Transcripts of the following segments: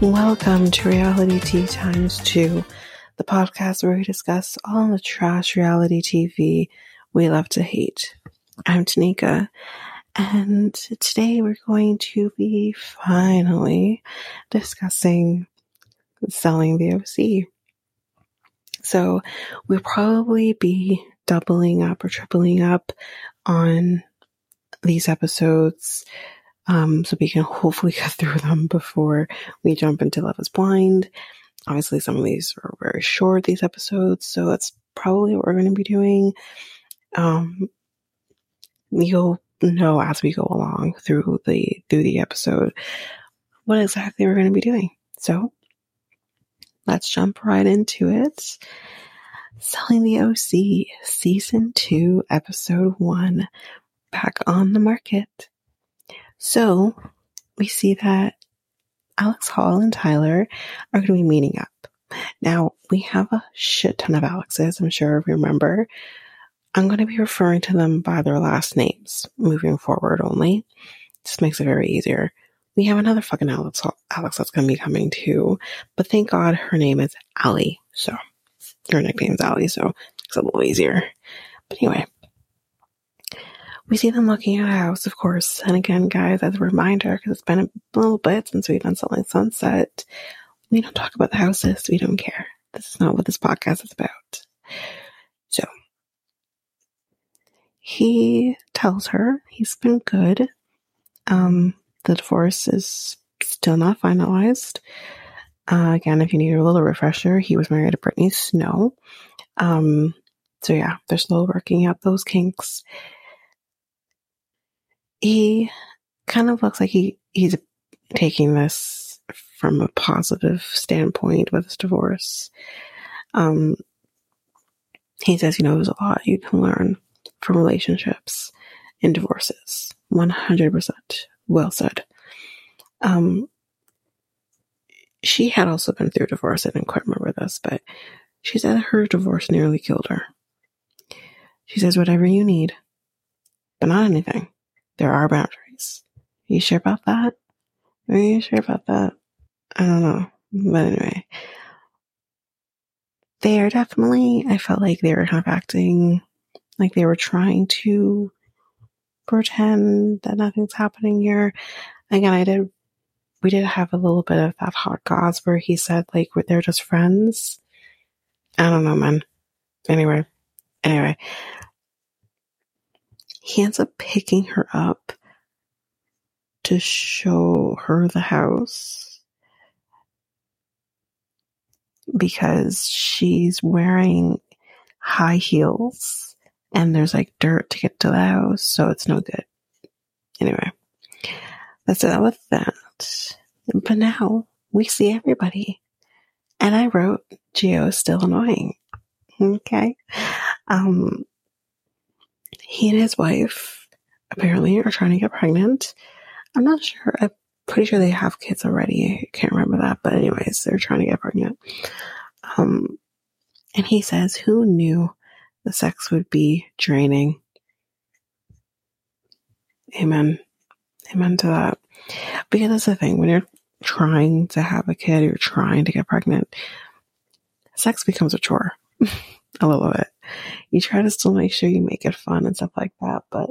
Welcome to Realitea Times 2, the podcast where we discuss all the trash reality TV we love to hate. I'm Tanika, and today we're going to be finally discussing selling the OC. So we'll probably be doubling up or tripling up on these episodes um, so we can hopefully get through them before we jump into Love is Blind. Obviously, some of these are very short, these episodes, so that's probably what we're going to be doing. Um, you'll know as we go along through the through the episode what exactly we're going to be doing. So let's jump right into it. Selling the OC, season two, episode one, back on the market. So we see that Alex Hall and Tyler are going to be meeting up. Now, we have a shit ton of Alexes, I'm sure if you remember. I'm going to be referring to them by their last names moving forward only. Just makes it very easier. We have another fucking Alex, Alex that's going to be coming too, but thank God her name is Allie. So her nickname is Allie, so it's a little easier. But anyway, we see them looking at a house, of course. And again, guys, as a reminder, because it's been a little bit since we've done Selling Sunset, we don't talk about the houses. We don't care. This is not what this podcast is about. So he tells her he's been good. Um, the divorce is still not finalized. Uh, again, if you need a little refresher, he was married to Brittany Snow. Um, so yeah, they're still working out those kinks he kind of looks like he he's taking this from a positive standpoint with his divorce. Um, he says, you know, there's a lot you can learn from relationships and divorces. 100% well said. Um, she had also been through divorce. I didn't quite remember this, but she said her divorce nearly killed her. She says, whatever you need, but not anything there are boundaries. Are you sure about that? Are you sure about that? I don't know. But anyway, they are definitely, I felt like they were kind of acting like they were trying to pretend that nothing's happening here. Again, I did, we did have a little bit of that hot goss where he said, like, they're just friends. I don't know, man. Anyway, anyway, he ends up picking her up to show her the house because she's wearing high heels and there's like dirt to get to the house, so it's no good. Anyway, let's do that with that. But now we see everybody. And I wrote Gio is still annoying. Okay. Um, he and his wife apparently are trying to get pregnant. I'm not sure. I'm pretty sure they have kids already. I can't remember that, but anyways, they're trying to get pregnant. Um, and he says, who knew the sex would be draining? Amen. Amen to that. Because that's the thing, when you're trying to have a kid, you're trying to get pregnant, sex becomes a chore a little bit. You try to still make sure you make it fun and stuff like that, but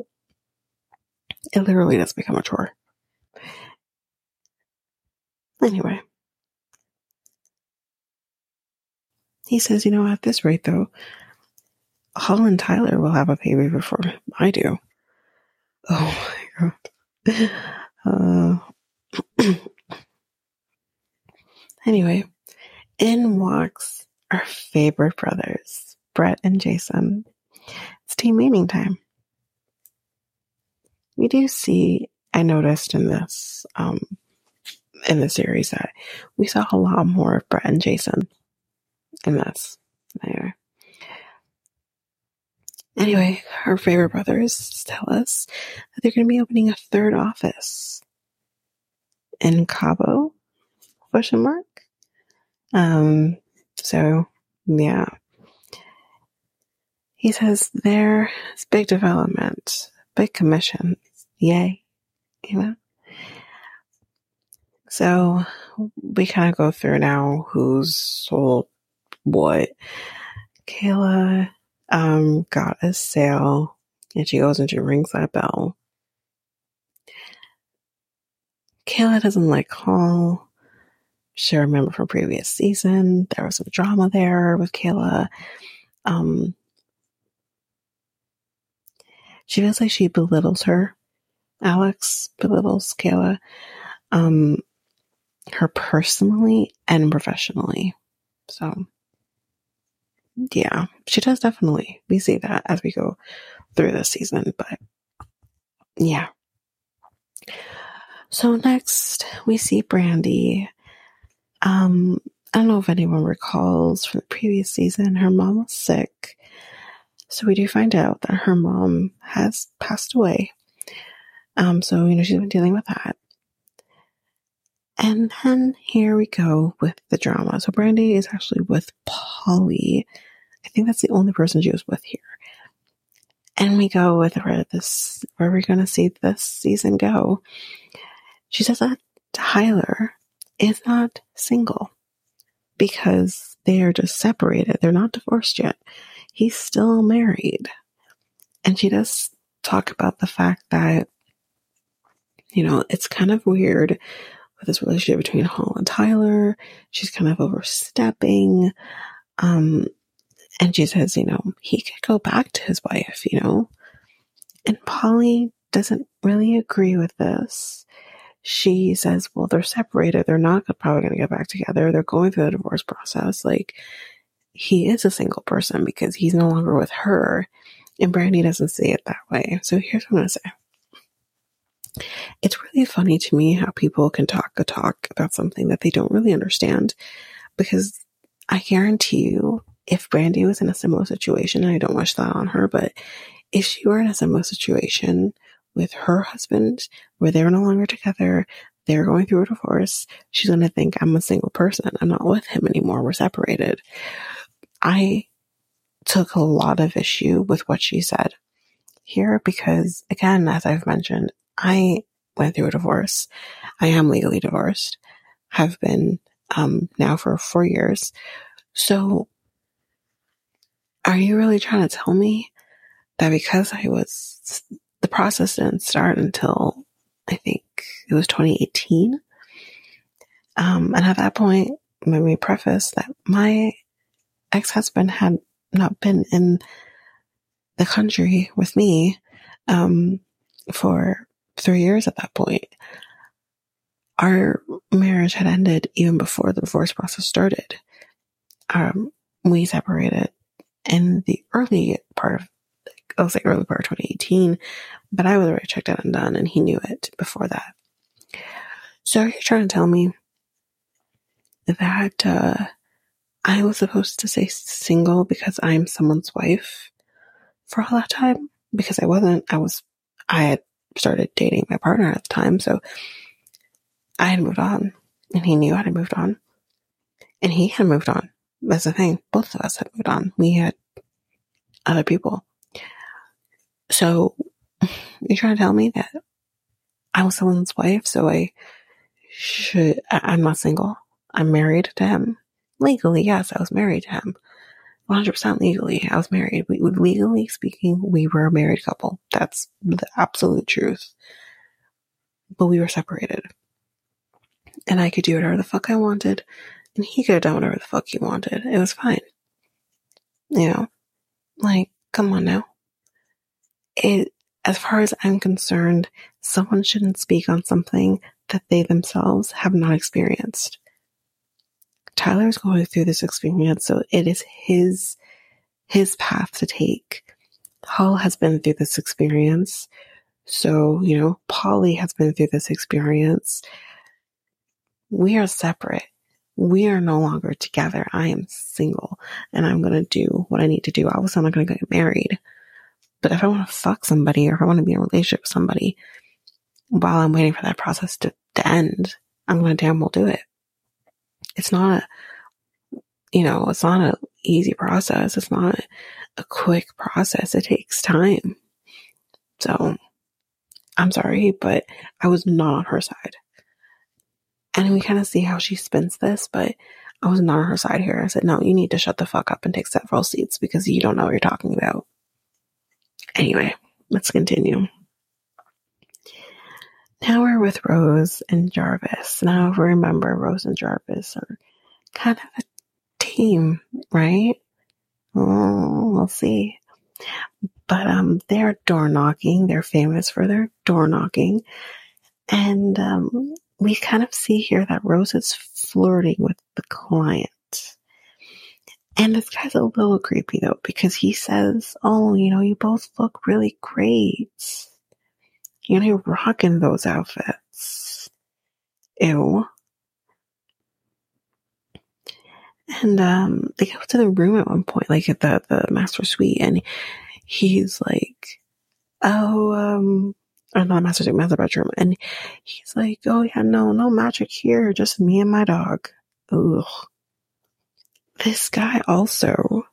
it literally does become a chore. Anyway, he says, you know, at this rate though, Hall and Tyler will have a baby before I do. Oh my god. Uh, anyway, in walks our favorite brothers, Brett and Jason. It's team meeting time. We do see, I noticed in this, um, in the series that we saw a lot more of Brett and Jason in this. Anyway. Anyway, our favorite brothers tell us that they're going to be opening a third office in Cabo? Question mark. Um. So yeah. He says there's big development, big commission. Yay. You know? So we kind of go through now who's sold what. Kayla um, got a sale and she goes and she rings that bell. Kayla doesn't like Hall. She remember from previous season. There was some drama there with Kayla. Um, she feels like she belittles her. Alex belittles Kayla, um, her personally and professionally. So, yeah, she does definitely. We see that as we go through this season, but yeah. So next we see Brandi. Um, I don't know if anyone recalls from the previous season, her mom was sick. So we do find out that her mom has passed away. Um, so, you know, she's been dealing with that. And then here we go with the drama. So Brandi is actually with Polly. I think that's the only person she was with here. And we go with where this, where we're to see this season go. She says that Tyler is not single because they are just separated. They're not divorced yet. He's still married. And she does talk about the fact that, you know, it's kind of weird with this relationship between Hall and Tyler. She's kind of overstepping. Um, and she says, you know, he could go back to his wife, you know. And Polly doesn't really agree with this. She says, well, they're separated. They're not probably going to get back together. They're going through the divorce process. Like, he is a single person because he's no longer with her. And Brandi doesn't see it that way. So here's what I'm going to say. It's really funny to me how people can talk a talk about something that they don't really understand because I guarantee you if Brandi was in a similar situation, and I don't wish that on her, but if she were in a similar situation with her husband, where they're no longer together, they're going through a divorce, she's going to think I'm a single person. I'm not with him anymore. We're separated. I took a lot of issue with what she said here because, again, as I've mentioned, I went through a divorce. I am legally divorced, have been um, now for four years. So are you really trying to tell me that because I was, the process didn't start until I think it was 2018? Um, and at that point, let me preface that my ex husband had not been in the country with me um, for three years at that point. Our marriage had ended even before the divorce process started. Um, we separated in the early part of, I'll say early part of 2018, but I was already checked out and done, and he knew it before that. So you're you trying to tell me that uh, I was supposed to say single because I'm someone's wife for all that time? Because I wasn't. I was. I had started dating my partner at the time. So I had moved on and he knew I had moved on and he had moved on. That's the thing. Both of us had moved on. We had other people. So you're trying to tell me that I was someone's wife, so I should, I'm not single. I'm married to him. Legally, yes, I was married to him. 100% legally, I was married. We, legally speaking, we were a married couple. That's the absolute truth. But we were separated. And I could do whatever the fuck I wanted, and he could have done whatever the fuck he wanted. It was fine. You know, like, come on now. It, as far as I'm concerned, someone shouldn't speak on something that they themselves have not experienced. Tyler is going through this experience, so it is his his path to take. Paul has been through this experience. So, you know, Polly has been through this experience. We are separate. We are no longer together. I am single and I'm going to do what I need to do. Obviously, I'm not going to get married. But if I want to fuck somebody or if I want to be in a relationship with somebody while I'm waiting for that process to, to end, I'm going to damn well do it it's not you know, it's not an easy process. It's not a quick process. It takes time. So I'm sorry, but I was not on her side. And we kind of see how she spins this, but I was not on her side here. I said, no, you need to shut the fuck up and take several seats because you don't know what you're talking about. Anyway, let's continue. Now we're with Rose and Jarvis. Now, remember, Rose and Jarvis are kind of a team, right? Oh, we'll see. But um, they're door knocking. They're famous for their door knocking, and um, we kind of see here that Rose is flirting with the client. And this guy's a little creepy though, because he says, Oh, you know, you both look really great. You know, rocking those outfits. Ew. And um, they go to the room at one point, like at the the master suite, and he's like, "Oh, um, or not master suite, master bedroom," and he's like, "Oh yeah, no, no magic here, just me and my dog." Ugh. This guy also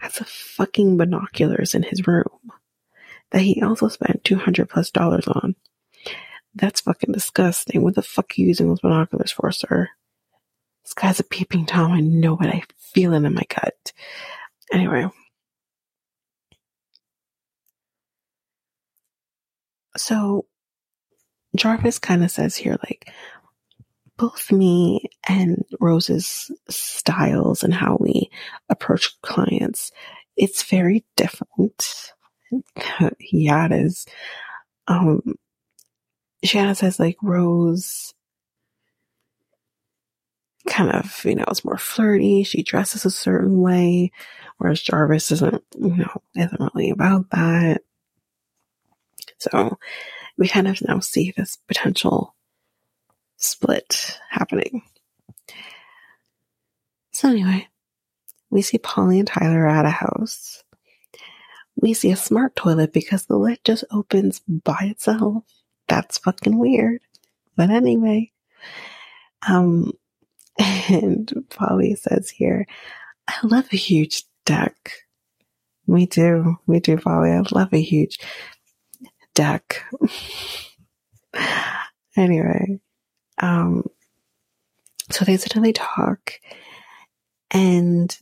has a fucking binoculars in his room that he also spent 200 plus dollars on. That's fucking disgusting. What the fuck are you using those binoculars for, sir? This guy's a peeping Tom. I know what I feel in my gut. Anyway. So Jarvis kind of says here, like, both me and Rose's styles and how we approach clients, it's very different. is. Um, Shanna says like Rose kind of, you know, is more flirty. She dresses a certain way, whereas Jarvis isn't, you know, isn't really about that. So we kind of now see this potential split happening. So anyway, we see Polly and Tyler at a house we see a smart toilet because the lid just opens by itself. That's fucking weird. But anyway, um, and Polly says here, I love a huge deck. Me too. Me too, Polly. I love a huge deck. anyway, um, so they they talk and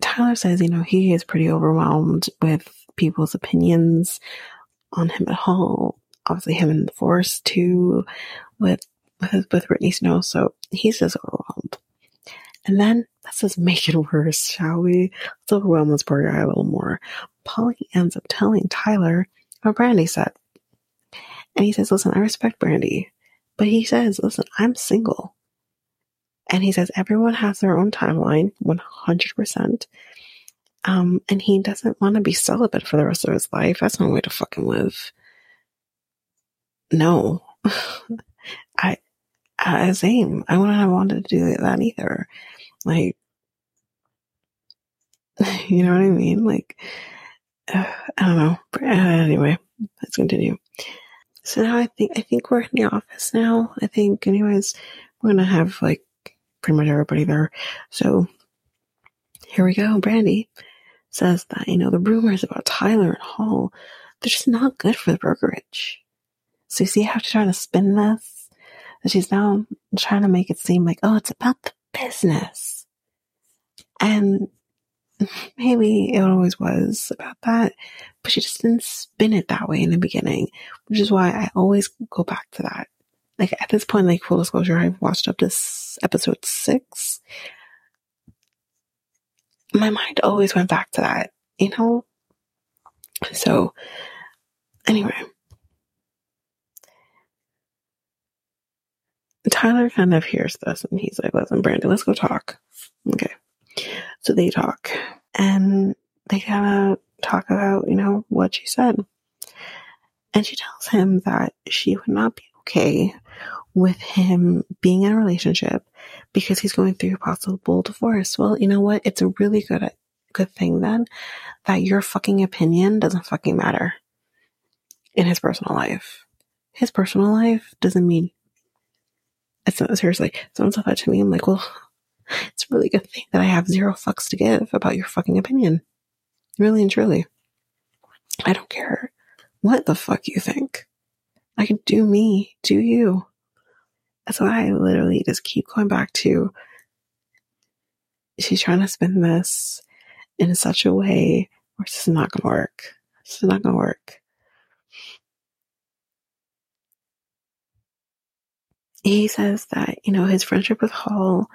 Tyler says, you know, he is pretty overwhelmed with people's opinions on him at home. Obviously, him in the forest too, with with with Brittany Snow. So he's just overwhelmed. And then let's just make it worse, shall we? Let's overwhelm this poor guy a little more. Polly ends up telling Tyler what Brandi said. And he says, listen, I respect Brandi. But he says, listen, I'm single. And he says, everyone has their own timeline, 100%. Um, and he doesn't want to be celibate for the rest of his life. That's no way to fucking live. No. I, uh, same. I wouldn't have wanted to do that either. Like, you know what I mean? Like, uh, I don't know. Uh, anyway, let's continue. So now I think I think we're in the office now. I think, anyways, we're gonna have like pretty much everybody there. So here we go. Brandi says that you know the rumors about Tyler and Hall they're just not good for the brokerage. So you see how she's trying to spin this? That she's now trying to make it seem like, oh, it's about the business. And maybe it always was about that, but she just didn't spin it that way in the beginning, which is why I always go back to that. Like at this point, like full disclosure, I've watched up this episode six. My mind always went back to that, you know? So, anyway. Tyler kind of hears this and he's like, listen, Brandi, let's go talk. Okay. So they talk and they kind of talk about, you know, what she said. And she tells him that she would not be okay with him being in a relationship because he's going through a possible divorce. Well, you know what? It's a really good, good thing then that your fucking opinion doesn't fucking matter in his personal life. His personal life doesn't mean it's not seriously. Someone said that to me. I'm like, well, it's a really good thing that I have zero fucks to give about your fucking opinion. Really and truly. I don't care what the fuck you think. I can do me, do you. That's why I literally just keep going back to she's trying to spin this in such a way where this is not going to work. This is not going to work. He says that, you know, his friendship with Hall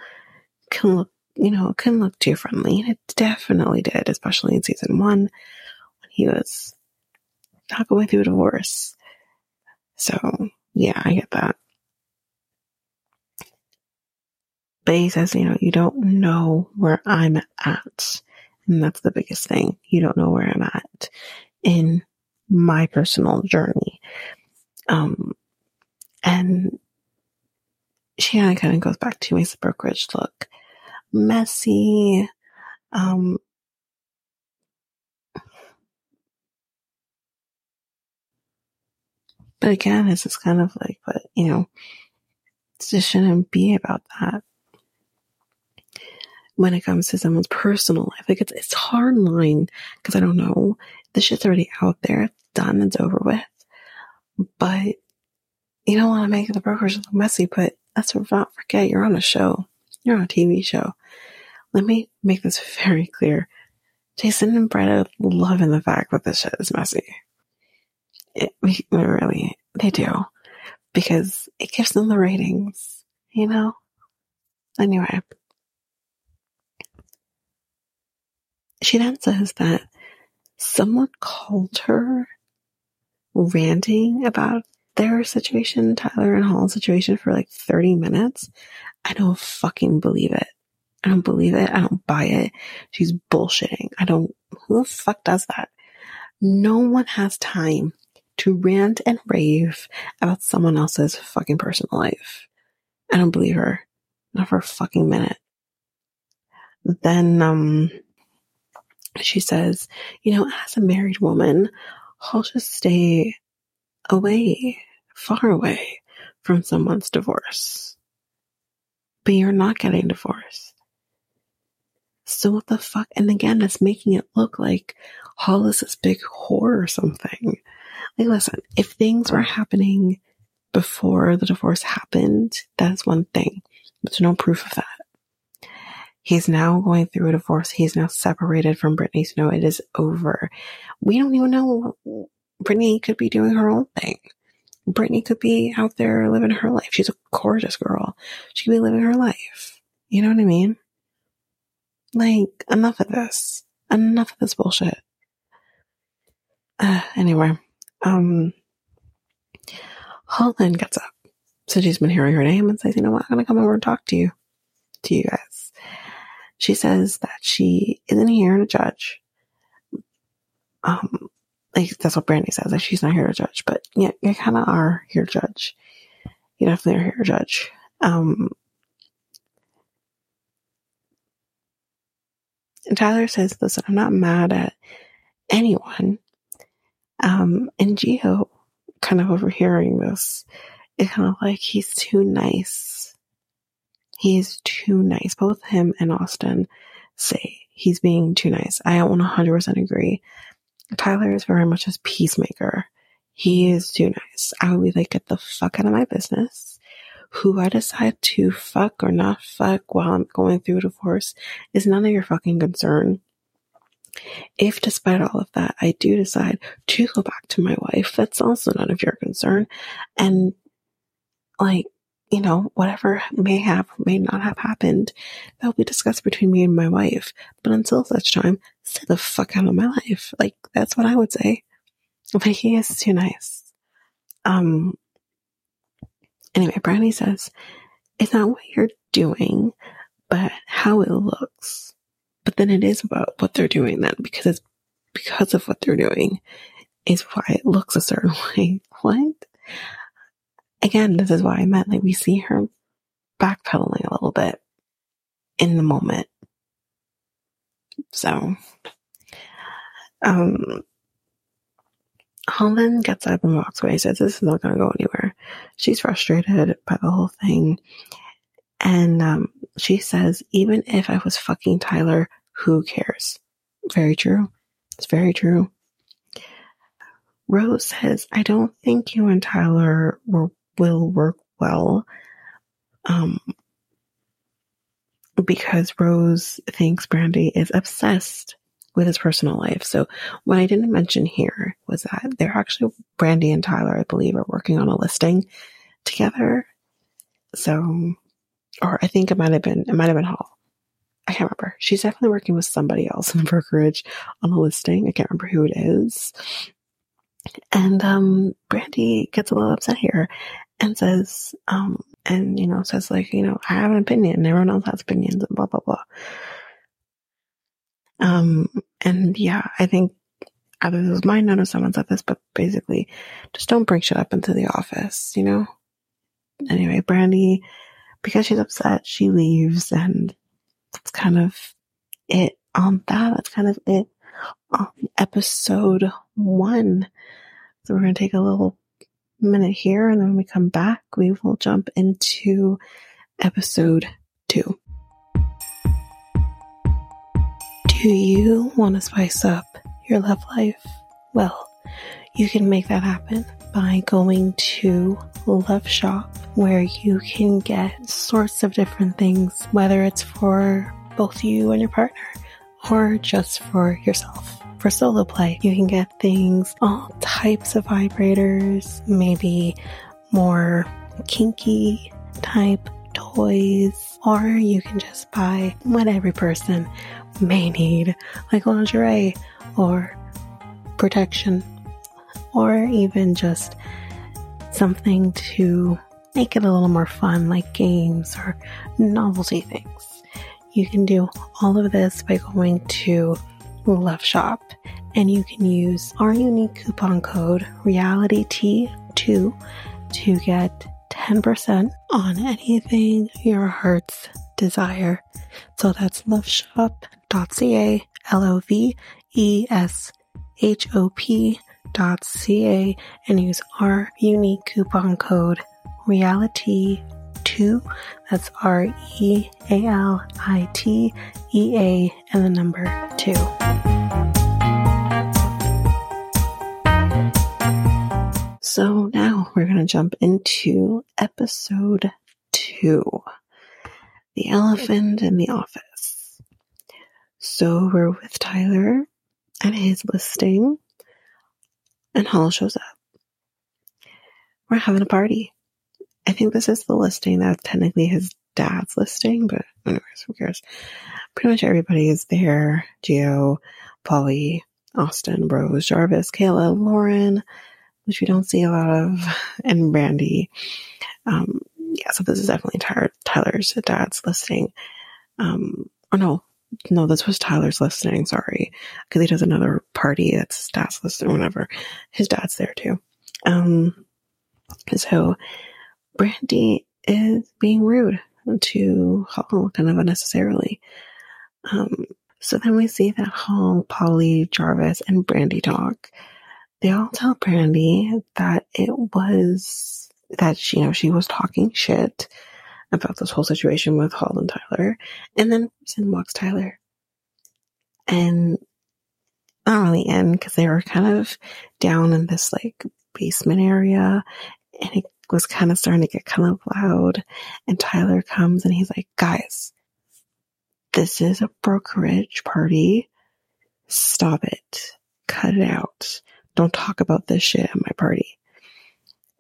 can look, you know, can look too friendly. And it definitely did, especially in season one when he was not going through a divorce. So, yeah, I get that. But he says, you know, you don't know where I'm at. And that's the biggest thing. You don't know where I'm at in my personal journey. Um, and she kind of goes back to makes the brokerage look messy. Um, but again, it's just kind of like, but you know, just shouldn't be about that when it comes to someone's personal life. Like it's it's hard line because I don't know. The shit's already out there. It's done. It's over with. But you don't want to make the brokers look messy. But let's not forget you're on a show. You're on a TV show. Let me make this very clear. Jason and Brett love in the fact that this shit is messy. It, really, they do. Because it gives them the ratings, you know? Anyway. She then says that someone called her ranting about their situation, Tyler and Hall's situation for like 30 minutes. I don't fucking believe it. I don't believe it. I don't buy it. She's bullshitting. I don't, who the fuck does that? No one has time to rant and rave about someone else's fucking personal life. I don't believe her. Not for a fucking minute. Then, um, she says, you know, as a married woman, I'll just stay away, far away from someone's divorce. But you're not getting divorced. So what the fuck? And again, it's making it look like Hall is big whore or something. Like, listen, if things were happening before the divorce happened, that's one thing. There's no proof of that. He's now going through a divorce. He's now separated from Brittany Snow. It is over. We don't even know. Brittany could be doing her own thing. Brittany could be out there living her life. She's a gorgeous girl. She could be living her life. You know what I mean? Like, enough of this. Enough of this bullshit. Uh, anyway, um, then gets up. So she's been hearing her name and says, you know what, I'm going to come over and talk to you, to you guys. She says that she isn't here to judge. Um, like that's what Brandi says. Like she's not here to judge, but yeah, you kind of are here to judge. You definitely are here to judge. Um, and Tyler says, "Listen, I'm not mad at anyone." Um, and Gio kind of overhearing this is kind of like he's too nice. He's too nice. Both him and Austin say he's being too nice. I don't 100% agree. Tyler is very much a peacemaker. He is too nice. I would be like, get the fuck out of my business. Who I decide to fuck or not fuck while I'm going through a divorce is none of your fucking concern. If despite all of that, I do decide to go back to my wife, that's also none of your concern. And like, you know, whatever may have, may not have happened, that will be discussed between me and my wife. But until such time, stay the fuck out of my life. Like, that's what I would say. But he is too nice. Um, anyway, Brandi says, it's not what you're doing, but how it looks. But then it is about what they're doing then, because it's because of what they're doing is why it looks a certain way. What? Again, this is why I meant like we see her backpedaling a little bit in the moment. So, um, Holland gets up and walks away, says this is not going to go anywhere. She's frustrated by the whole thing. And um, she says, even if I was fucking Tyler, who cares? Very true. It's very true. Rose says, I don't think you and Tyler were, will work well. Um, because Rose thinks Brandi is obsessed with his personal life. So what I didn't mention here was that they're actually Brandi and Tyler, I believe, are working on a listing together. So, or I think it might have been, it might have been Hall. I can't remember. She's definitely working with somebody else in the brokerage on a listing. I can't remember who it is. And um, Brandi gets a little upset here and says, um, and you know, says like, you know, I have an opinion, and everyone else has opinions, and blah blah blah. Um, and yeah, I think either this was my note or someone said this, but basically, just don't bring shit up into the office, you know. Anyway, Brandi, because she's upset, she leaves, and that's kind of it on that. That's kind of it on episode one. So we're going to take a little minute here and when we come back, we will jump into episode two. Do you want to spice up your love life? Well, you can make that happen by going to Love Shop where you can get sorts of different things, whether it's for both you and your partner or just for yourself. For solo play, you can get things, all types of vibrators, maybe more kinky type toys, or you can just buy what every person may need, like lingerie or protection, or even just something to make it a little more fun, like games or novelty things. You can do all of this by going to Love Shop and you can use our unique coupon code Realitea2 to get 10% on anything your hearts desire. So that's loveshop.ca, L O V E S H O P dot ca and use our unique coupon code realitea 2 that's r e a l i t e a and the number 2 so now we're going to jump into episode 2 the elephant in the office so we're with tyler at his listing and Hall shows up. We're having a party. I think this is the listing that's technically his dad's listing, but anyways, who cares? Pretty much everybody is there. Gio, Polly, Austin, Rose, Jarvis, Kayla, Lauren, which we don't see a lot of, and Brandi. Um, yeah, so this is definitely Tyler, Tyler's dad's listing. Um, or no, no, this was Tyler's listening. Sorry, because he does another party that's his dad's listening. Whatever, his dad's there too. Um, so Brandi is being rude to Hall, kind of unnecessarily. Um, so then we see that Hall, Polly, Jarvis, and Brandi talk. they all tell Brandi that it was that she, you know, she was talking shit about this whole situation with Hall and Tyler. And then in walks Tyler. And not really in because they were kind of down in this like basement area and it was kind of starting to get kind of loud. And Tyler comes and he's like, guys, this is a brokerage party. Stop it. Cut it out. Don't talk about this shit at my party.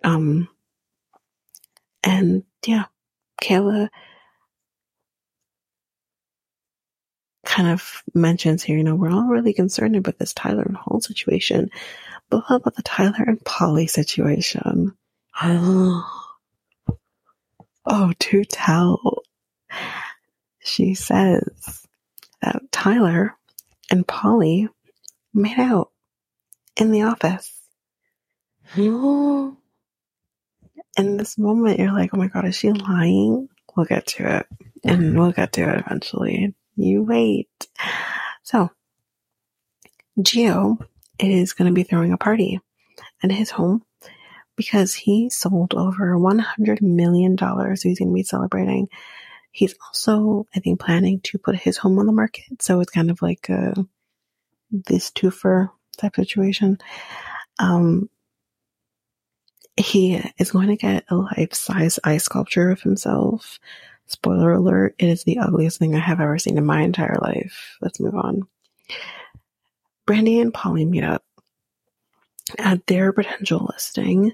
Um, and yeah, Kayla kind of mentions here, you know, we're all really concerned about this Tyler and Hall situation. But what about the Tyler and Polly situation? Oh, oh, to tell. She says that Tyler and Polly made out in the office. in this moment, you're like, oh my God, is she lying? We'll get to it. And we'll get to it eventually. You wait. So, Gio is going to be throwing a party at his home because he sold over $100 million he's going to be celebrating. He's also, I think, planning to put his home on the market. So it's kind of like a, this twofer type situation. Um, he is going to get a life size ice sculpture of himself. Spoiler alert, it is the ugliest thing I have ever seen in my entire life. Let's move on. Brandi and Polly meet up at their potential listing.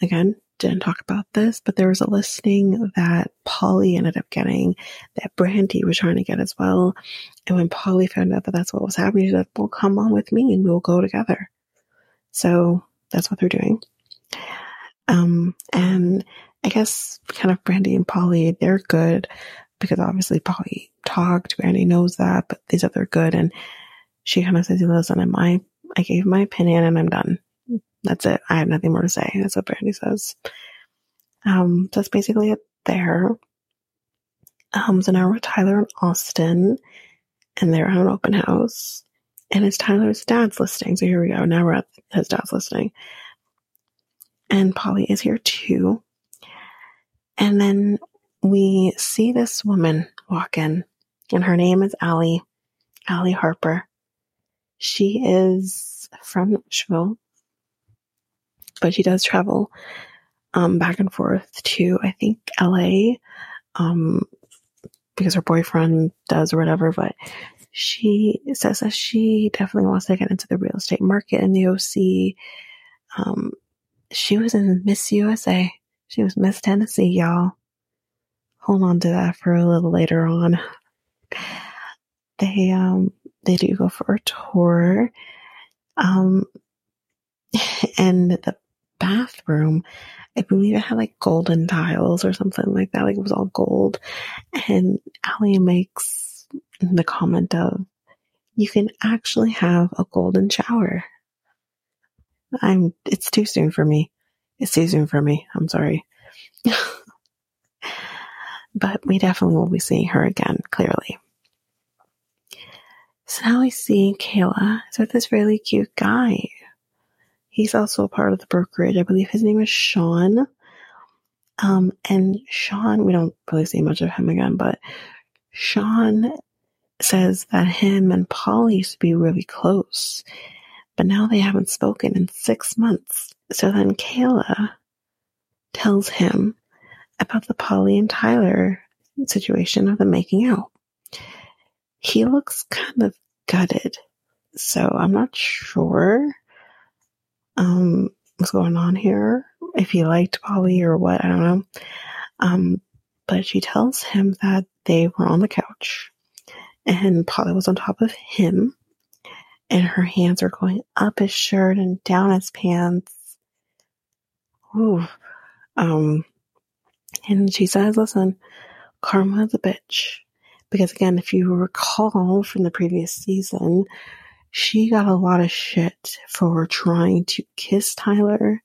Again, didn't talk about this, but there was a listing that Polly ended up getting that Brandi was trying to get as well. And when Polly found out that that's what was happening, she said, well, come on with me and we'll go together. So that's what they're doing. Um, and I guess kind of Brandi and Polly, they're good because obviously Polly talked, Brandi knows that, but they said they're good. And she kind of says, listen, am I, I gave my opinion and I'm done. That's it. I have nothing more to say. That's what Brandi says. Um, that's basically it there. Um, so now we're Tyler and Austin, and they're at an open house, and it's Tyler's dad's listing. So here we go. Now we're at his dad's listing, and Polly is here too. And then we see this woman walk in, and her name is Ali, Ali Harper. She is from Nashville, but she does travel um, back and forth to, I think, LA, um, because her boyfriend does or whatever. But she says that she definitely wants to get into the real estate market in the OC. Um, she was in Miss USA. She was Miss Tennessee, y'all. Hold on to that for a little later on. They, um, they do go for a tour. Um, and the bathroom, I believe it had like golden tiles or something like that. Like it was all gold. And Ali makes the comment of, you can actually have a golden shower. I'm, it's too soon for me. It's too soon for me. I'm sorry. but we definitely will be seeing her again, clearly. So now we see Kayla with this really cute guy He's also a part of the brokerage. I believe his name is Sean. Um, and Sean, we don't really see much of him again, but Sean says that him and Polly used to be really close, but now they haven't spoken in six months. So then Kayla tells him about the Polly and Tyler situation of them making out. He looks kind of gutted, so I'm not sure um, what's going on here, if he liked Polly or what, I don't know. Um, but she tells him that they were on the couch and Polly was on top of him and her hands are going up his shirt and down his pants. Ooh. Um, and she says, listen, karma is a bitch. Because again, if you recall from the previous season, she got a lot of shit for trying to kiss Tyler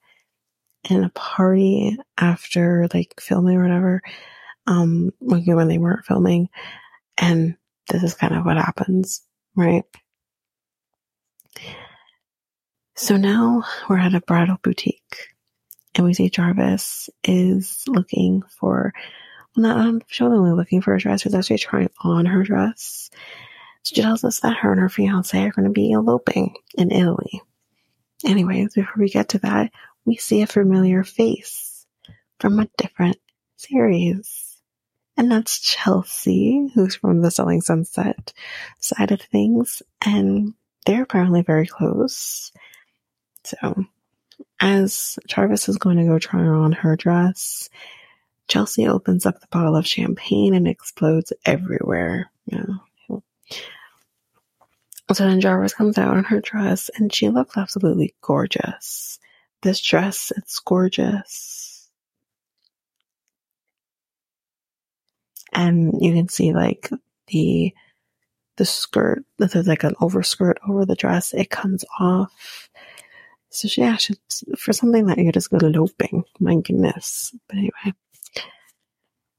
in a party after like filming or whatever, um, when they weren't filming. And this is kind of what happens, right? So now we're at a bridal boutique and we see Jarvis is looking for, well, not I'm showing looking for a dress, he's actually trying on her dress. She tells us that her and her fiance are going to be eloping in Italy. Anyways, before we get to that, we see a familiar face from a different series. And that's Chelsea, who's from the Selling Sunset side of things. And they're apparently very close. So, as Jarvis is going to go try on her dress, Chelsea opens up the bottle of champagne and explodes everywhere. Yeah. So then Jarvis comes out in her dress and she looks absolutely gorgeous. This dress, it's gorgeous. And you can see like the the skirt, there's like an overskirt over the dress. It comes off. So she, she, for something that you're just eloping, my goodness. But anyway,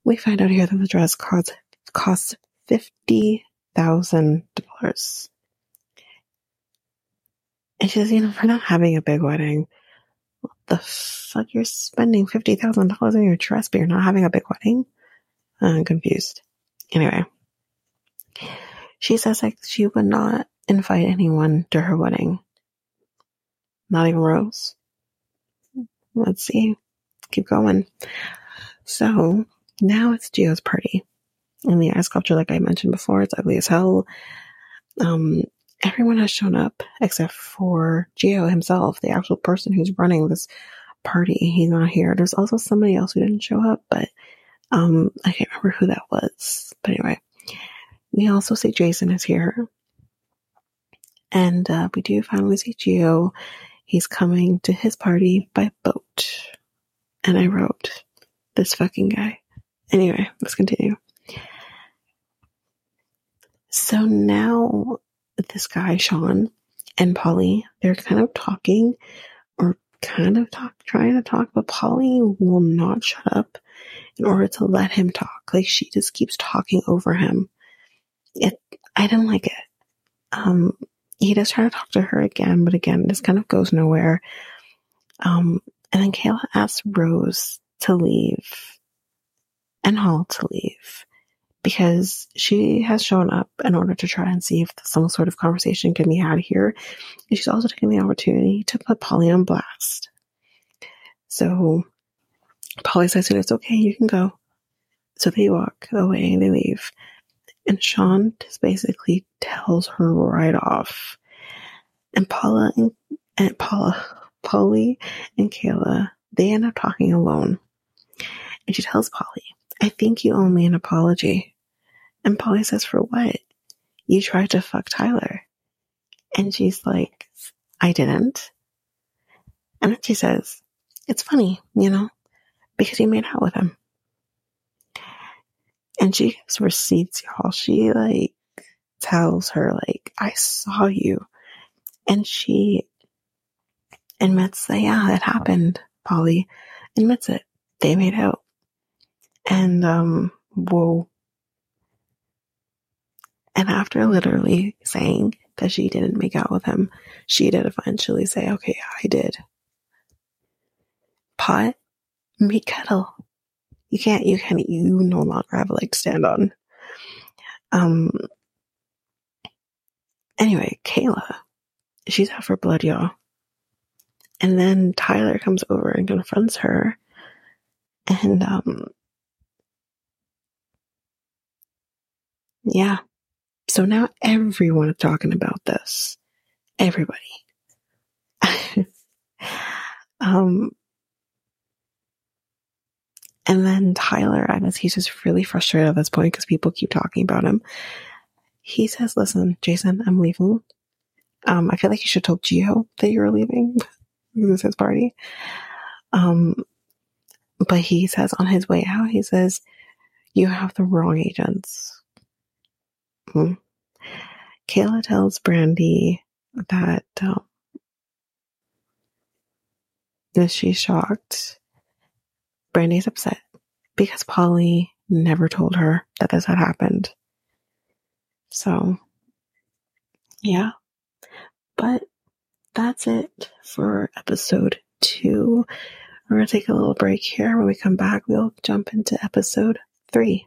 we find out here that the dress costs costs fifty thousand dollars. And she says, you know, we're not having a big wedding, what the fuck? You're spending $50,000 on your dress, but you're not having a big wedding? I'm confused. Anyway, she says like she would not invite anyone to her wedding. Not even Rose. Let's see. Keep going. So now it's Gio's party. And the ice sculpture, like I mentioned before, it's ugly as hell. Um, everyone has shown up except for Gio himself, the actual person who's running this party. He's not here. There's also somebody else who didn't show up, but um, I can't remember who that was. But anyway, we also see Jason is here. And uh, we do finally see Gio. He's coming to his party by boat. And I wrote, this fucking guy. Anyway, let's continue. So now this guy, Sean, and Polly, they're kind of talking or kind of talk, trying to talk, but Polly will not shut up in order to let him talk. Like she just keeps talking over him. It, I didn't like it. Um, he does try to talk to her again, but again, this kind of goes nowhere. Um, and then Kayla asks Rose to leave and Hall to leave because she has shown up in order to try and see if some sort of conversation can be had here. And she's also taking the opportunity to put Polly on blast. So Polly says it's okay, you can go. So they walk away, and they leave. And Sean just basically tells her right off. And Paula and, and Paula, Polly and Kayla, they end up talking alone. And she tells Polly, I think you owe me an apology. And Polly says, For what? You tried to fuck Tyler. And she's like, I didn't. And she says, It's funny, you know, because you made out with him. And she gives receipts, y'all. She like tells her, like, I saw you. And she admits that, yeah, it happened. Polly admits it. They made out. And, um, whoa. And after literally saying that she didn't make out with him, she did eventually say, okay, I did. Pot, meet kettle. You can't, you can't, you no longer have a leg to stand on. Um, anyway, Kayla, she's out for blood, y'all. And then Tyler comes over and confronts her. And, um, Yeah. So now everyone is talking about this. Everybody. um, and then Tyler, I guess he's just really frustrated at this point because people keep talking about him. He says, listen, Jason, I'm leaving. Um, I feel like you should tell Gio that you're leaving. this is his party. Um, but he says on his way out, he says, you have the wrong agents. Hmm. Kayla tells Brandi that um, that she's shocked. Brandi's upset because Polly never told her that this had happened. So, yeah. But that's it for episode two. We're going to take a little break here. When we come back, we'll jump into episode three.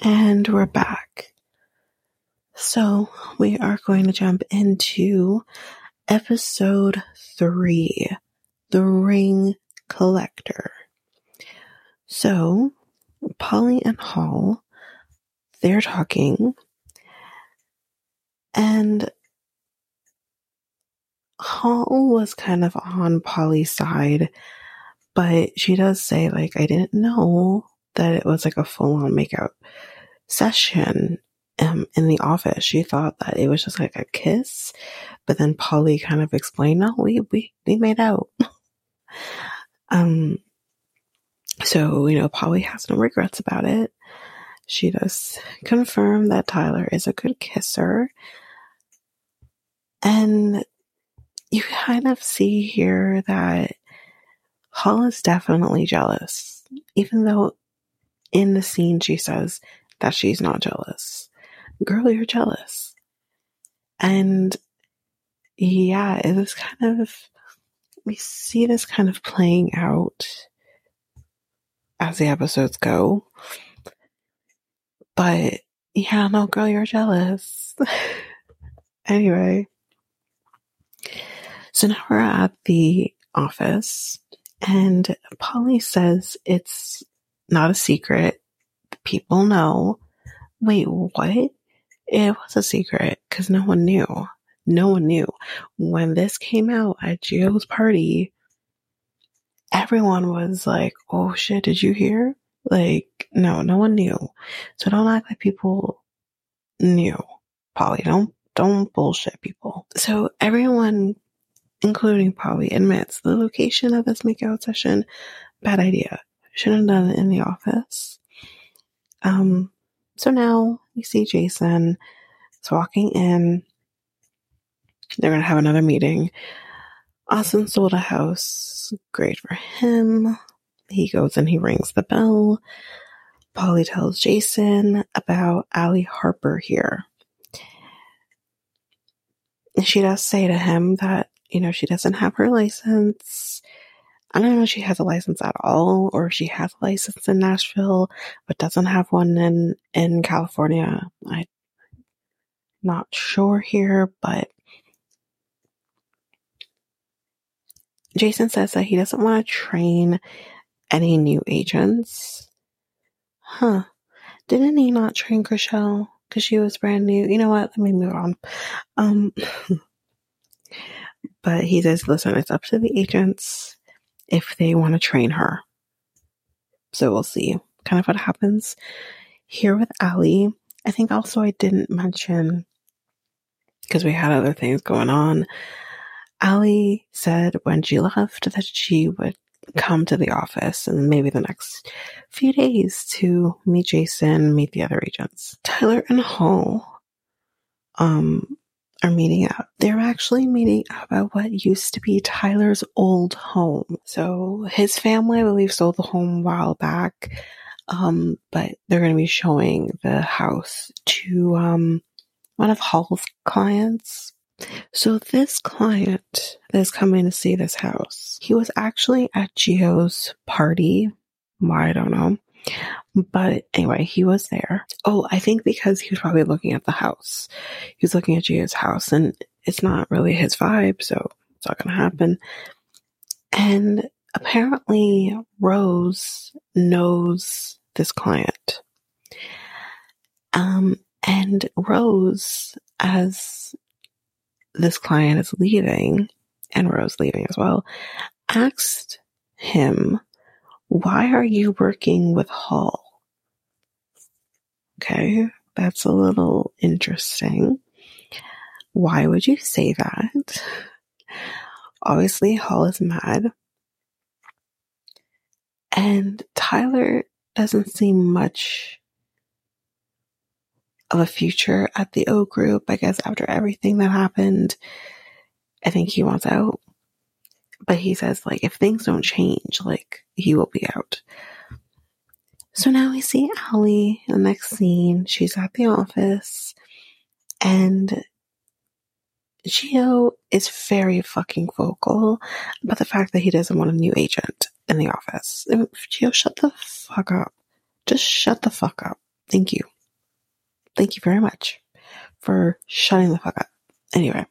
And we're back. So we are going to jump into episode three The Ring Collector. So Polly and Hall, they're talking, and Hall was kind of on Polly's side, but she does say, like, I didn't know that it was like a full on makeout session um, in the office. She thought that it was just like a kiss, but then Polly kind of explained, no, we, we, we made out. um, so, you know, Polly has no regrets about it. She does confirm that Tyler is a good kisser. And you kind of see here that Hall is definitely jealous, even though in the scene she says that she's not jealous. Girl, you're jealous. And yeah, it is kind of, we see this kind of playing out as the episodes go. But yeah, no, girl, you're jealous. anyway, so now we're at the office, and Polly says it's not a secret. People know. Wait, what? It was a secret because no one knew. No one knew. When this came out at Gio's party, everyone was like, oh shit, did you hear? Like, no, no one knew. So don't act like people knew. Polly, don't, don't bullshit people. So everyone, including Polly, admits the location of this makeout session, bad idea. Shouldn't have done it in the office. Um, so now you see Jason is walking in. They're going to have another meeting. Austin sold a house. Great for him. He goes and he rings the bell. Polly tells Jason about Ali Harper here. She does say to him that, you know, she doesn't have her license. I don't know if she has a license at all or if she has a license in Nashville but doesn't have one in in California. I'm not sure here, but Jason says that he doesn't want to train any new agents. Huh. Didn't he not train Chrishell? Because she was brand new. You know what? Let me move on. Um, but he says, listen, it's up to the agents if they want to train her. So we'll see kind of what happens here with Ali. I think also I didn't mention because we had other things going on. Ali said when she left that she would come to the office and maybe the next few days to meet Jason, meet the other agents. Tyler and Hall um are meeting up. They're actually meeting up at what used to be Tyler's old home. So his family, I believe, sold the home a while back. Um, but they're going to be showing the house to um, one of Hall's clients. So this client that is coming to see this house, he was actually at Gio's party. Why I don't know. But anyway, he was there. Oh, I think because he was probably looking at the house. He was looking at Gio's house and it's not really his vibe, so it's not gonna happen. And apparently Rose knows this client. Um, and Rose, as this client is leaving, and Rose leaving as well, asked him, Why are you working with Hall? Okay, that's a little interesting. Why would you say that? Obviously, Hall is mad. And Tyler doesn't seem much of a future at the O group. I guess after everything that happened, I think he wants out. But he says, like, if things don't change, like, he will be out. So now we see Ali in the next scene. She's at the office and Gio is very fucking vocal about the fact that he doesn't want a new agent in the office. Gio, shut the fuck up. Just shut the fuck up. Thank you. Thank you very much for shutting the fuck up. Anyway,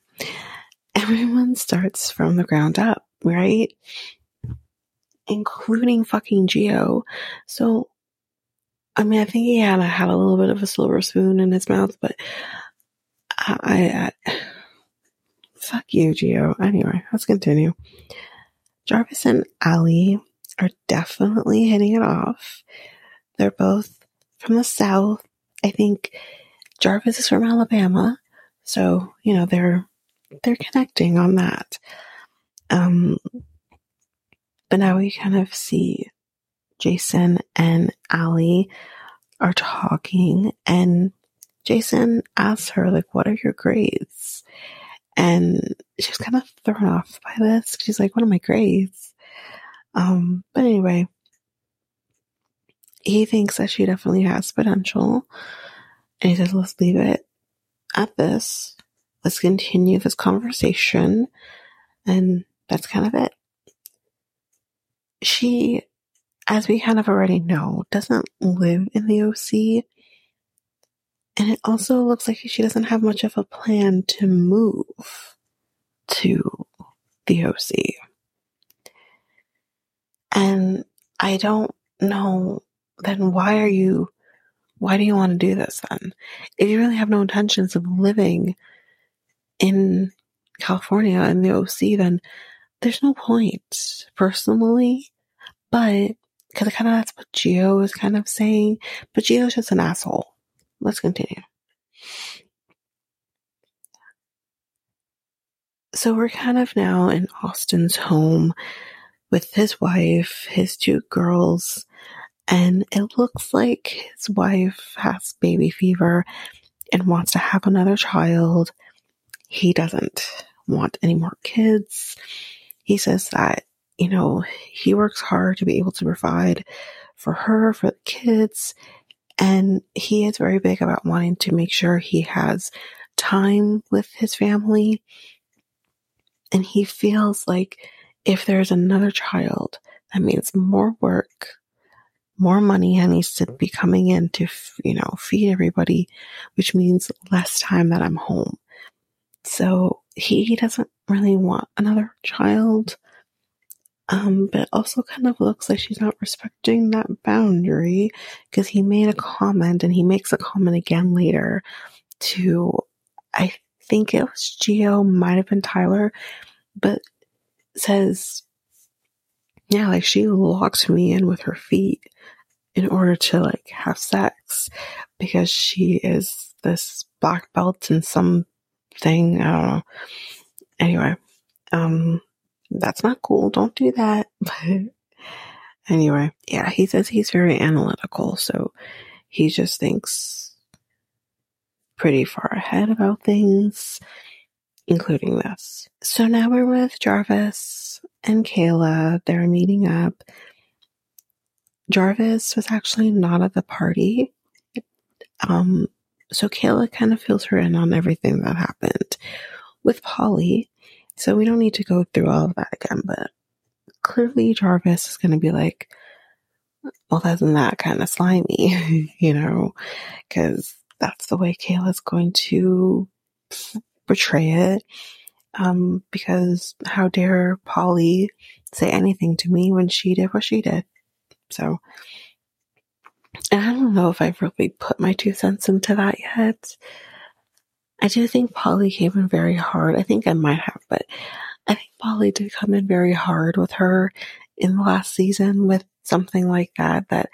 everyone starts from the ground up, right? Including fucking Gio. So, I mean, I think he had, a, had a little bit of a silver spoon in his mouth, but I, I fuck you, Gio. Anyway, let's continue. Jarvis and Ali are definitely hitting it off. They're both from the South. I think Jarvis is from Alabama. So, you know, they're, they're connecting on that. Um, but now we kind of see Jason and Ali are talking and Jason asks her, like, what are your grades? And she's kind of thrown off by this. She's like, what are my grades? Um, but anyway, he thinks that she definitely has potential. And he says, let's leave it at this. Let's continue this conversation. And that's kind of it. She, as we kind of already know, doesn't live in the OC. And it also looks like she doesn't have much of a plan to move to the OC. And I don't know, then why are you, why do you want to do this then? If you really have no intentions of living in California in the OC, then there's no point personally. But, cause kind of that's what Gio is kind of saying, but Gio's just an asshole. Let's continue. So we're kind of now in Austin's home with his wife, his two girls, and it looks like his wife has baby fever and wants to have another child. He doesn't want any more kids. He says that, you know, he works hard to be able to provide for her, for the kids, and he is very big about wanting to make sure he has time with his family. And he feels like if there's another child, that means more work, more money and needs to be coming in to, you know, feed everybody, which means less time that I'm home. So he doesn't really want another child. Um, but also kind of looks like she's not respecting that boundary because he made a comment and he makes a comment again later to, I think it was Gio, might have been Tyler, but says, yeah, like she locked me in with her feet in order to like have sex because she is this black belt in something. I don't know. Anyway, um, that's not cool. Don't do that. But anyway, yeah, he says he's very analytical. So he just thinks pretty far ahead about things, including this. So now we're with Jarvis and Kayla. They're meeting up. Jarvis was actually not at the party. Um, so Kayla kind of fills her in on everything that happened with Polly. So we don't need to go through all of that again, but clearly Jarvis is going to be like, well, isn't that kind of slimy, you know, because that's the way Kayla's going to portray it. Um, because how dare Polly say anything to me when she did what she did? So, and I don't know if I've really put my two cents into that yet. I do think Polly came in very hard. I think I might have, but I think Polly did come in very hard with her in the last season with something like that that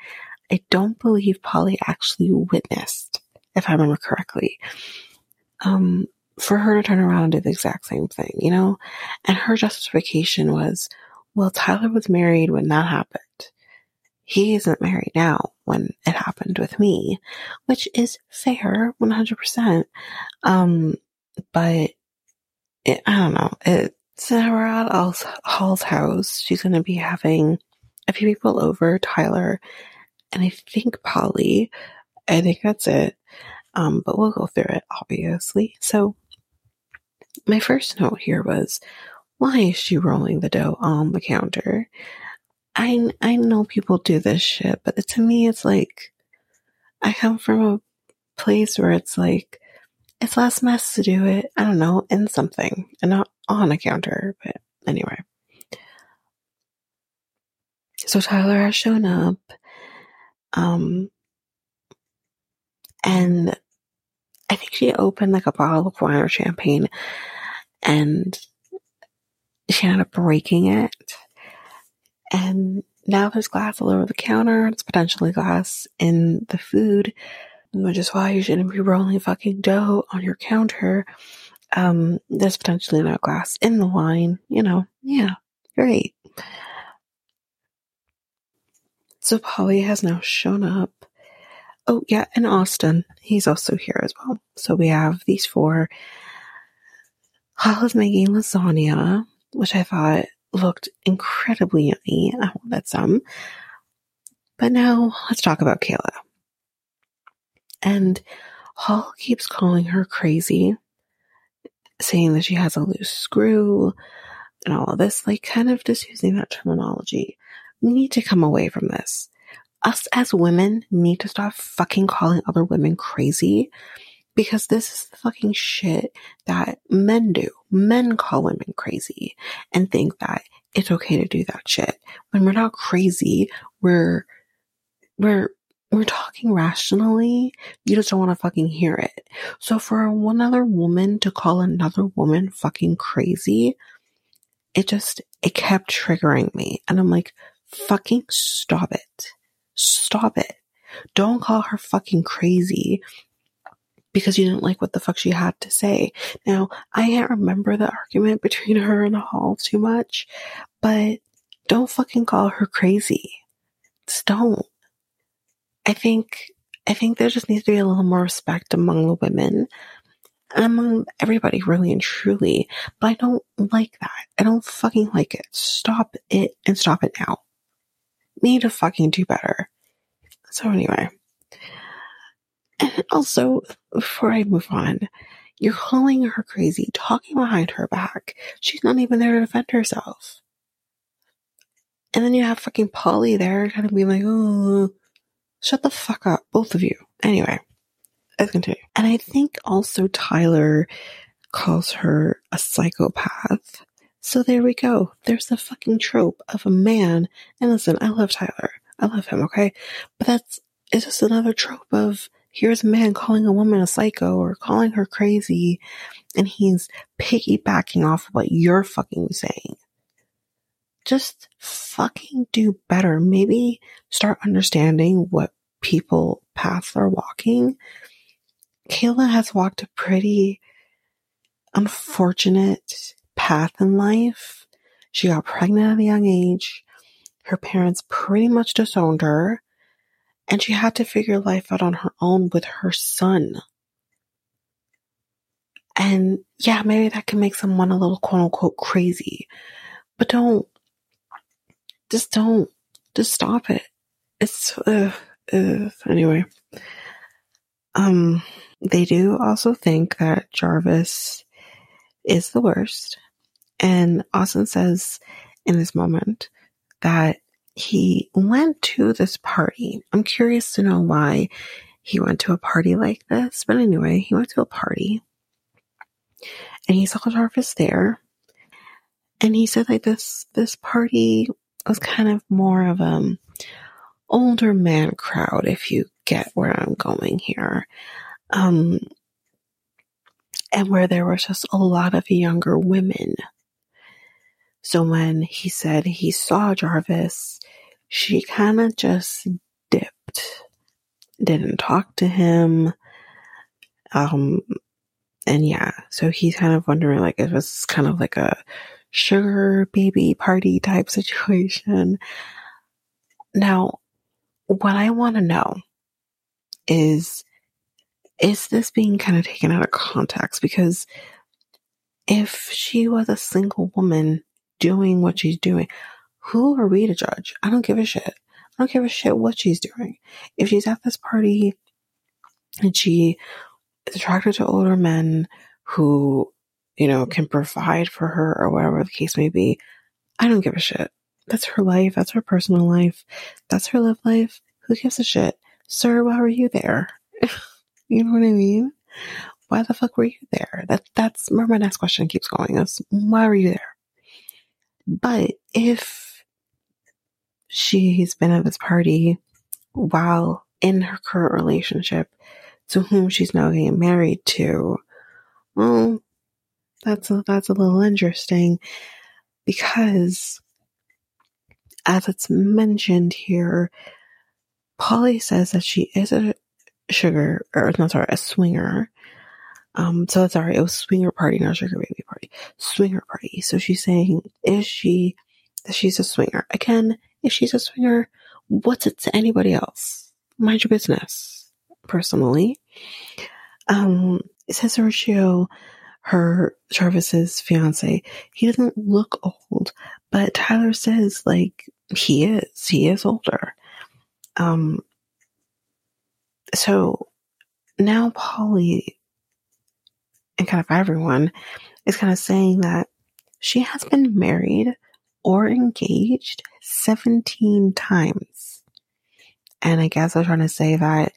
I don't believe Polly actually witnessed, if I remember correctly. Um, for her to turn around and do the exact same thing, you know? And her justification was, well, Tyler was married when that happened. He isn't married now when it happened with me, which is fair, 100%. Um, but it, I don't know. It's we're at Hall's house. She's going to be having a few people over, Tyler and I think Polly. I think that's it. Um, but we'll go through it, obviously. So, my first note here was, why is she rolling the dough on the counter? I, I know people do this shit, but to me, it's like, I come from a place where it's like, it's less mess to do it, I don't know, in something and not on a counter. But anyway. So Tyler has shown up. Um, and I think she opened like a bottle of wine or champagne and she ended up breaking it. And now there's glass all over the counter. It's potentially glass in the food, which is why you shouldn't be rolling fucking dough on your counter. Um, there's potentially no glass in the wine, you know. Yeah, great. So Polly has now shown up. Oh, yeah, and Austin. He's also here as well. So we have these four. Hall is making lasagna, which I thought looked incredibly yummy. I wanted some. But now let's talk about Kayla. And Hall keeps calling her crazy, saying that she has a loose screw and all of this, like kind of just using that terminology. We need to come away from this. Us as women need to stop fucking calling other women crazy because this is the fucking shit that men do. Men call women crazy and think that it's okay to do that shit. When we're not crazy, we're, we're, we're talking rationally. You just don't want to fucking hear it. So for one other woman to call another woman fucking crazy, it just, it kept triggering me. And I'm like, fucking stop it. Stop it. Don't call her fucking crazy because you didn't like what the fuck she had to say. Now, I can't remember the argument between her and Hall too much, but don't fucking call her crazy. Just don't. I think, I think there just needs to be a little more respect among the women among everybody really and truly, but I don't like that. I don't fucking like it. Stop it and stop it now. need to fucking do better. So anyway. And also, before I move on, you're calling her crazy, talking behind her back. She's not even there to defend herself. And then you have fucking Polly there kind of being like, oh, shut the fuck up, both of you. Anyway, let's continue. And I think also Tyler calls her a psychopath. So there we go. There's the fucking trope of a man. And listen, I love Tyler. I love him, okay? But that's, it's just another trope of here's a man calling a woman a psycho or calling her crazy, and he's piggybacking off of what you're fucking saying. Just fucking do better. Maybe start understanding what people paths are walking. Kayla has walked a pretty unfortunate path in life. She got pregnant at a young age. Her parents pretty much disowned her and she had to figure life out on her own with her son. And yeah, maybe that can make someone a little quote unquote crazy, but don't, just don't, just stop it. It's, uh, uh, anyway. Um, they do also think that Jarvis is the worst. And Austin says in this moment that he went to this party. I'm curious to know why he went to a party like this. But anyway, he went to a party and he saw Jarvis there. And he said like this this party was kind of more of a um, older man crowd, if you get where I'm going here. Um and where there was just a lot of younger women. So when he said he saw Jarvis, she kind of just dipped, didn't talk to him. Um, and yeah, so he's kind of wondering like if it's kind of like a sugar baby party type situation. Now, what I want to know is, is this being kind of taken out of context? Because if she was a single woman doing what she's doing, who are we to judge? I don't give a shit. I don't give a shit what she's doing. If she's at this party and she is attracted to older men who, you know, can provide for her or whatever the case may be, I don't give a shit. That's her life. That's her personal life. That's her love life. Who gives a shit? Sir, why were you there? you know what I mean? Why the fuck were you there? That that's where my next question keeps going is why were you there? But if she's been at this party while in her current relationship to whom she's now getting married to, well, that's a, that's a little interesting because as it's mentioned here, Polly says that she is a sugar, or not sorry, a swinger. Um, so sorry, it was swinger party, not sugar baby party. Swinger party. So she's saying, is she, that she's a swinger? Again, if she's a swinger, what's it to anybody else? Mind your business. Personally. Um, it says Horatio, her Jarvis's fiance, he doesn't look old, but Tyler says like he is, he is older. Um, so now Polly and kind of everyone is kind of saying that she has been married or engaged 17 times. And I guess I'm trying to say that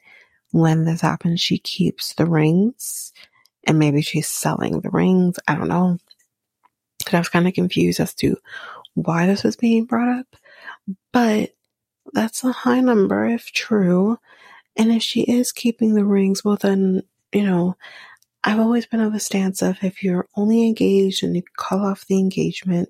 when this happens, she keeps the rings and maybe she's selling the rings. I don't know. Cause I was kind of confused as to why this was being brought up, but that's a high number if true. And if she is keeping the rings, well then, you know, I've always been of a stance of if you're only engaged and you call off the engagement,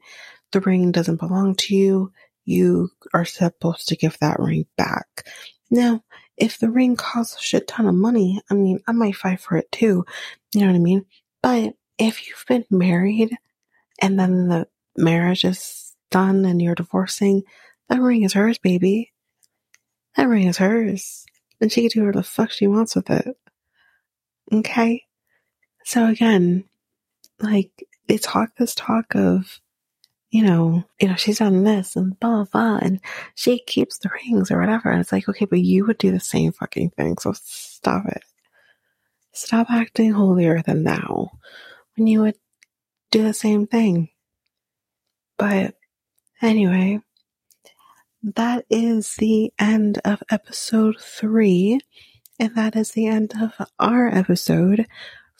the ring doesn't belong to you, you are supposed to give that ring back. Now, if the ring costs a shit ton of money, I mean, I might fight for it too. You know what I mean? But if you've been married and then the marriage is done and you're divorcing, that ring is hers, baby. That ring is hers. And she can do whatever the fuck she wants with it. Okay? So again, like they talk this talk of, you know, you know, she's done this and blah, blah, blah, and she keeps the rings or whatever. And it's like, okay, but you would do the same fucking thing. So stop it. Stop acting holier than thou when you would do the same thing. But anyway, that is the end of episode three. And that is the end of our episode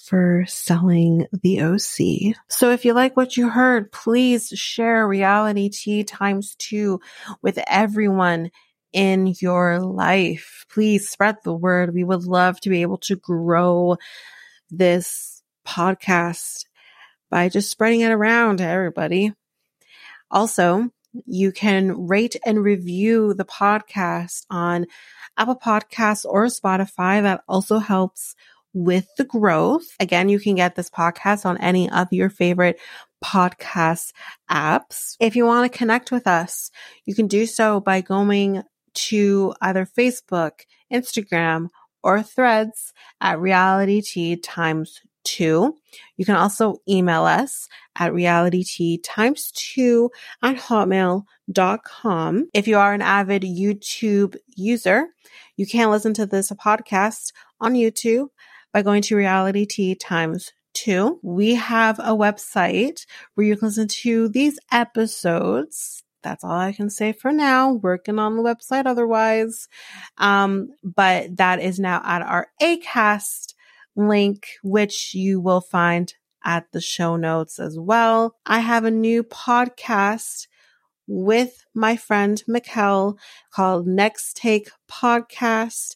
for selling the OC. So if you like what you heard, please share Realitea times two with everyone in your life. Please spread the word. We would love to be able to grow this podcast by just spreading it around to everybody. Also, you can rate and review the podcast on Apple Podcasts or Spotify. That also helps with the growth. Again, you can get this podcast on any of your favorite podcast apps. If you want to connect with us, you can do so by going to either Facebook, Instagram, or threads at Realitea times two. You can also email us at Realitea times two at hotmail.com. If you are an avid YouTube user, you can listen to this podcast on YouTube by going to Realitea times two. We have a website where you can listen to these episodes that's all I can say for now. Working on the website otherwise. Um, but that is now at our ACAST link, which you will find at the show notes as well. I have a new podcast with my friend Mikel called Next Take Podcast.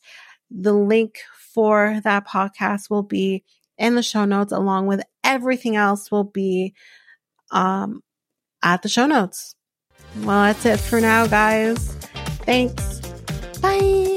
The link for that podcast will be in the show notes along with everything else will be um, at the show notes. Well, that's it for now, guys. Thanks. Bye.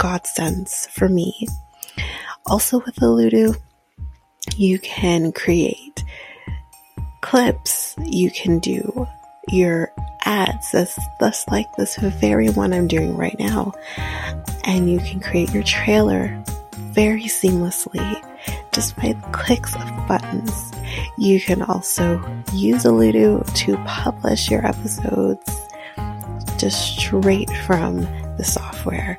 godsends for me. Also with Alitu, you can create clips, you can do your ads, that's, that's like this very one I'm doing right now. And you can create your trailer very seamlessly just by clicks of buttons. You can also use Alitu to publish your episodes just straight from the software.